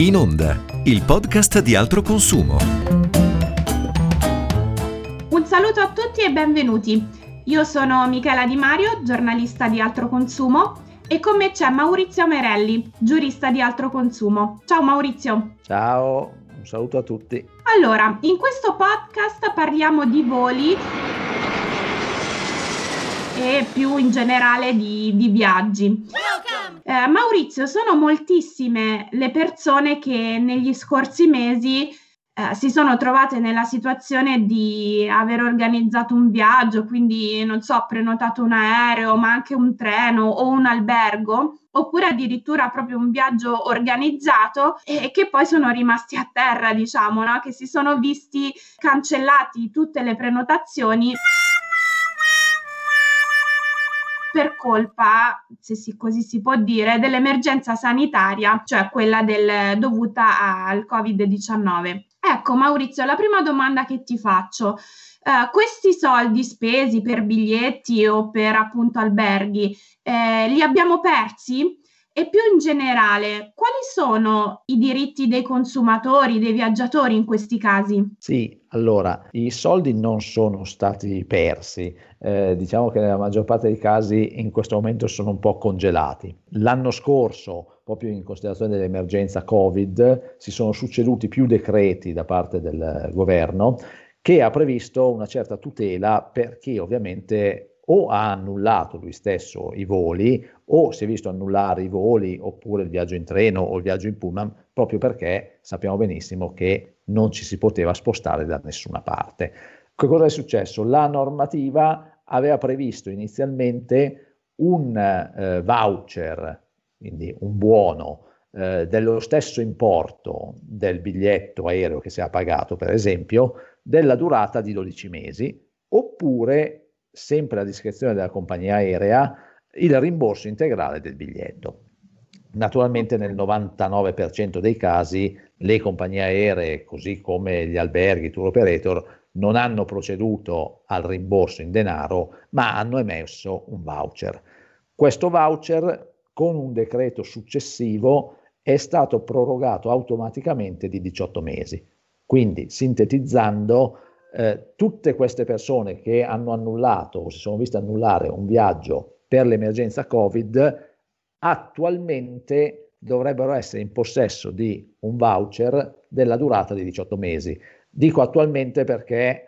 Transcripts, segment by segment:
In Onda, il podcast di altro consumo. Un saluto a tutti e benvenuti. Io sono Michela Di Mario, giornalista di altro consumo e con me c'è Maurizio Merelli, giurista di altro consumo. Ciao Maurizio. Ciao, un saluto a tutti. Allora, in questo podcast parliamo di voli e più in generale di, di viaggi. Eh, Maurizio, sono moltissime le persone che negli scorsi mesi eh, si sono trovate nella situazione di aver organizzato un viaggio, quindi non so, prenotato un aereo, ma anche un treno o un albergo, oppure addirittura proprio un viaggio organizzato e che poi sono rimasti a terra, diciamo, no? che si sono visti cancellati tutte le prenotazioni per colpa, se si, così si può dire, dell'emergenza sanitaria, cioè quella del, dovuta al Covid-19. Ecco Maurizio, la prima domanda che ti faccio, uh, questi soldi spesi per biglietti o per appunto alberghi, eh, li abbiamo persi? E più in generale, quali sono i diritti dei consumatori, dei viaggiatori in questi casi? Sì, allora, i soldi non sono stati persi, eh, diciamo che nella maggior parte dei casi in questo momento sono un po' congelati. L'anno scorso, proprio in considerazione dell'emergenza Covid, si sono succeduti più decreti da parte del governo che ha previsto una certa tutela per chi ovviamente o ha annullato lui stesso i voli o si è visto annullare i voli oppure il viaggio in treno o il viaggio in pullman proprio perché sappiamo benissimo che non ci si poteva spostare da nessuna parte. Che cosa è successo? La normativa aveva previsto inizialmente un eh, voucher, quindi un buono eh, dello stesso importo del biglietto aereo che si è pagato, per esempio, della durata di 12 mesi, oppure sempre a discrezione della compagnia aerea, il rimborso integrale del biglietto. Naturalmente nel 99% dei casi le compagnie aeree, così come gli alberghi, i tour operator, non hanno proceduto al rimborso in denaro, ma hanno emesso un voucher. Questo voucher, con un decreto successivo, è stato prorogato automaticamente di 18 mesi. Quindi, sintetizzando, eh, tutte queste persone che hanno annullato o si sono viste annullare un viaggio per l'emergenza Covid, attualmente dovrebbero essere in possesso di un voucher della durata di 18 mesi. Dico attualmente perché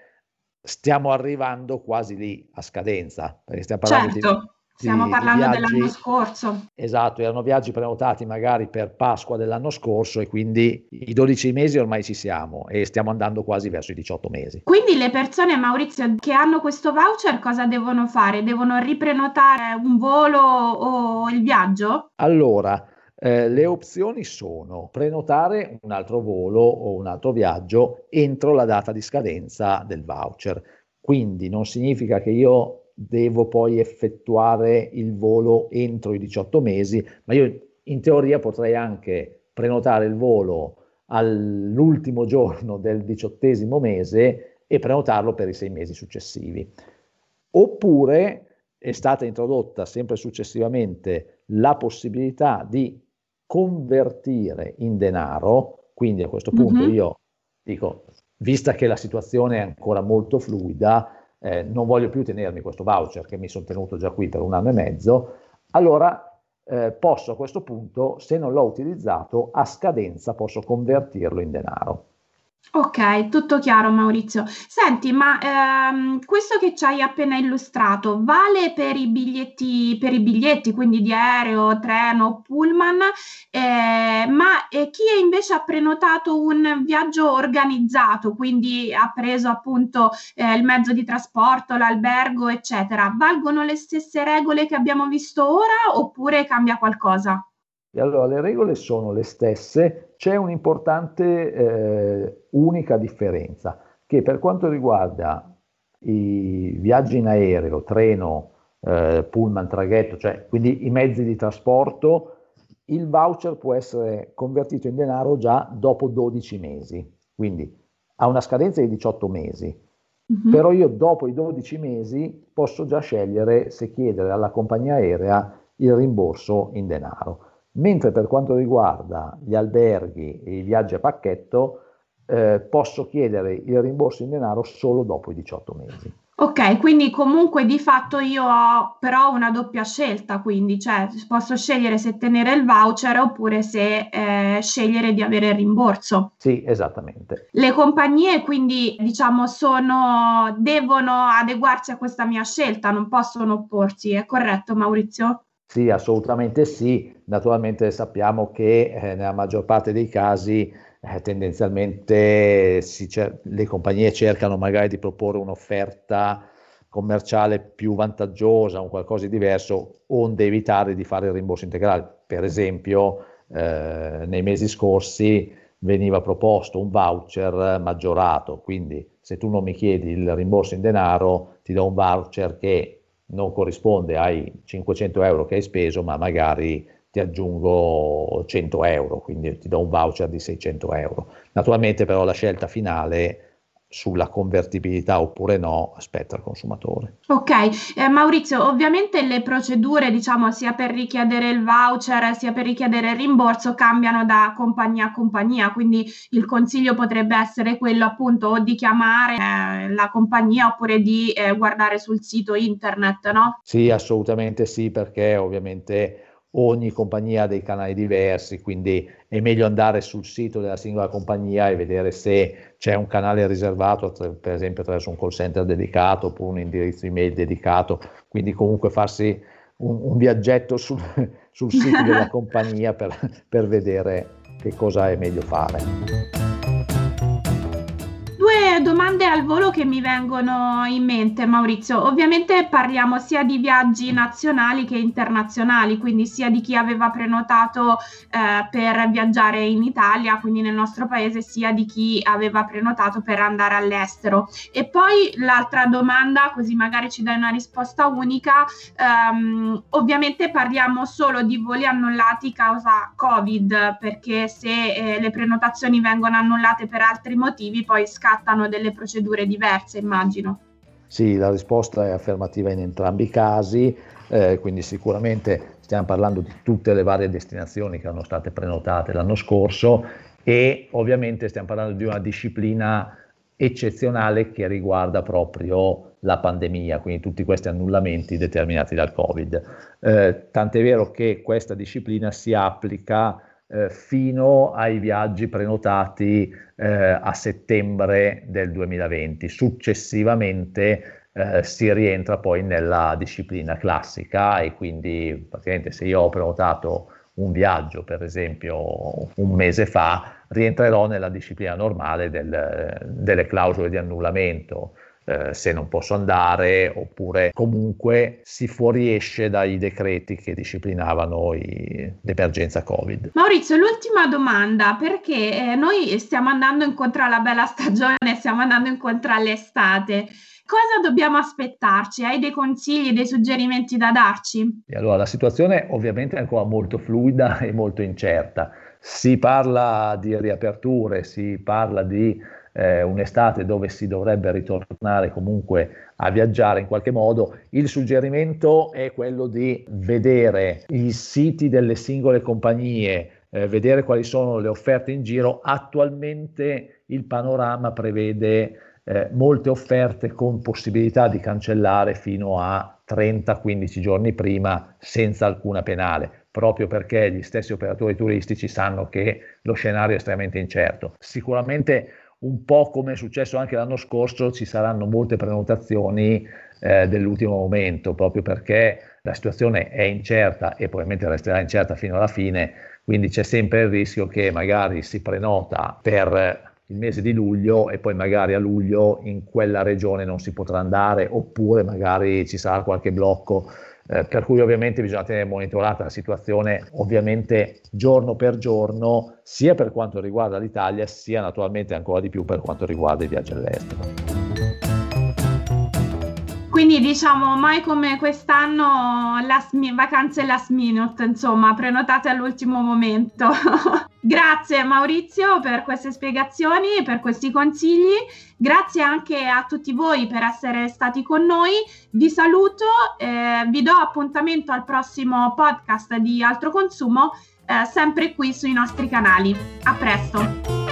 stiamo arrivando quasi lì a scadenza, perché stiamo parlando certo. di Stiamo parlando dell'anno scorso. Esatto, erano viaggi prenotati magari per Pasqua dell'anno scorso e quindi i 12 mesi ormai ci siamo e stiamo andando quasi verso i 18 mesi. Quindi le persone, Maurizio, che hanno questo voucher cosa devono fare? Devono riprenotare un volo o il viaggio? Allora, eh, le opzioni sono prenotare un altro volo o un altro viaggio entro la data di scadenza del voucher. Quindi non significa che io devo poi effettuare il volo entro i 18 mesi, ma io in teoria potrei anche prenotare il volo all'ultimo giorno del diciottesimo mese e prenotarlo per i sei mesi successivi. Oppure è stata introdotta sempre successivamente la possibilità di convertire in denaro, quindi a questo punto mm-hmm. io dico, vista che la situazione è ancora molto fluida, eh, non voglio più tenermi questo voucher che mi sono tenuto già qui per un anno e mezzo, allora eh, posso a questo punto, se non l'ho utilizzato, a scadenza posso convertirlo in denaro. Ok, tutto chiaro Maurizio. Senti, ma ehm, questo che ci hai appena illustrato vale per i biglietti, per i biglietti quindi di aereo, treno, pullman, eh, ma eh, chi invece ha prenotato un viaggio organizzato, quindi ha preso appunto eh, il mezzo di trasporto, l'albergo, eccetera, valgono le stesse regole che abbiamo visto ora oppure cambia qualcosa? Allora le regole sono le stesse, c'è un'importante eh, unica differenza che per quanto riguarda i viaggi in aereo, treno, eh, pullman, traghetto, cioè quindi i mezzi di trasporto, il voucher può essere convertito in denaro già dopo 12 mesi, quindi ha una scadenza di 18 mesi, mm-hmm. però io dopo i 12 mesi posso già scegliere se chiedere alla compagnia aerea il rimborso in denaro. Mentre per quanto riguarda gli alberghi e i viaggi a pacchetto eh, posso chiedere il rimborso in denaro solo dopo i 18 mesi. Ok, quindi comunque di fatto io ho però una doppia scelta, quindi cioè posso scegliere se tenere il voucher oppure se eh, scegliere di avere il rimborso. Sì, esattamente. Le compagnie quindi diciamo sono, devono adeguarsi a questa mia scelta, non possono opporsi, è corretto Maurizio? Sì, assolutamente sì. Naturalmente sappiamo che eh, nella maggior parte dei casi eh, tendenzialmente cer- le compagnie cercano magari di proporre un'offerta commerciale più vantaggiosa, un qualcosa di diverso, onde evitare di fare il rimborso integrale. Per esempio, eh, nei mesi scorsi veniva proposto un voucher maggiorato, quindi se tu non mi chiedi il rimborso in denaro, ti do un voucher che non corrisponde ai 500 euro che hai speso, ma magari ti aggiungo 100 euro, quindi ti do un voucher di 600 euro. Naturalmente però la scelta finale sulla convertibilità oppure no aspetta il consumatore. Ok, eh, Maurizio, ovviamente le procedure, diciamo, sia per richiedere il voucher sia per richiedere il rimborso cambiano da compagnia a compagnia, quindi il consiglio potrebbe essere quello appunto o di chiamare eh, la compagnia oppure di eh, guardare sul sito internet, no? Sì, assolutamente sì, perché ovviamente ogni compagnia ha dei canali diversi, quindi è meglio andare sul sito della singola compagnia e vedere se c'è un canale riservato, per esempio attraverso un call center dedicato oppure un indirizzo email dedicato, quindi comunque farsi un, un viaggetto sul, sul, sito della compagnia per, per vedere che cosa è meglio fare domande al volo che mi vengono in mente, Maurizio. Ovviamente parliamo sia di viaggi nazionali che internazionali, quindi sia di chi aveva prenotato eh, per viaggiare in Italia, quindi nel nostro paese, sia di chi aveva prenotato per andare all'estero. E poi l'altra domanda, così magari ci dai una risposta unica, ehm, ovviamente parliamo solo di voli annullati causa Covid, perché se eh, le prenotazioni vengono annullate per altri motivi, poi scattano delle procedure diverse, immagino. Sì, la risposta è affermativa in entrambi i casi, eh, quindi sicuramente stiamo parlando di tutte le varie destinazioni che erano state prenotate l'anno scorso e ovviamente stiamo parlando di una disciplina eccezionale che riguarda proprio la pandemia, quindi tutti questi annullamenti determinati dal Covid. Eh, tant'è vero che questa disciplina si applica eh, fino ai viaggi prenotati eh, a settembre del 2020. Successivamente eh, si rientra poi nella disciplina classica e quindi praticamente se io ho prenotato un viaggio, per esempio, un mese fa, rientrerò nella disciplina normale del, delle clausole di annullamento eh, se non posso andare oppure comunque si fuoriesce dai decreti che disciplinavano i, l'emergenza Covid. Maurizio, l'ultima domanda perché eh, noi stiamo andando incontro alla bella stagione, stiamo andando incontro all'estate. Cosa dobbiamo aspettarci? Hai dei consigli, dei suggerimenti da darci? E allora, la situazione ovviamente è ancora molto fluida e molto incerta. Si parla di riaperture, si parla di eh, un'estate dove si dovrebbe ritornare comunque a viaggiare in qualche modo, il suggerimento è quello di vedere i siti delle singole compagnie, eh, vedere quali sono le offerte in giro. Attualmente il panorama prevede eh, molte offerte con possibilità di cancellare fino a 30-15 giorni prima senza alcuna penale, proprio perché gli stessi operatori turistici sanno che lo scenario è estremamente incerto. Sicuramente un po' come è successo anche l'anno scorso, ci saranno molte prenotazioni eh, dell'ultimo momento, proprio perché la situazione è incerta e probabilmente resterà incerta fino alla fine, quindi c'è sempre il rischio che magari si prenota per il mese di luglio e poi magari a luglio in quella regione non si potrà andare oppure magari ci sarà qualche blocco eh, per cui ovviamente bisogna tenere monitorata la situazione ovviamente giorno per giorno, sia per quanto riguarda l'Italia, sia naturalmente ancora di più per quanto riguarda i viaggi all'estero. Quindi diciamo mai come quest'anno last vacanze last minute, insomma, prenotate all'ultimo momento. Grazie Maurizio per queste spiegazioni per questi consigli. Grazie anche a tutti voi per essere stati con noi. Vi saluto, eh, vi do appuntamento al prossimo podcast di Altro Consumo. eh, sempre qui sui nostri canali. A presto!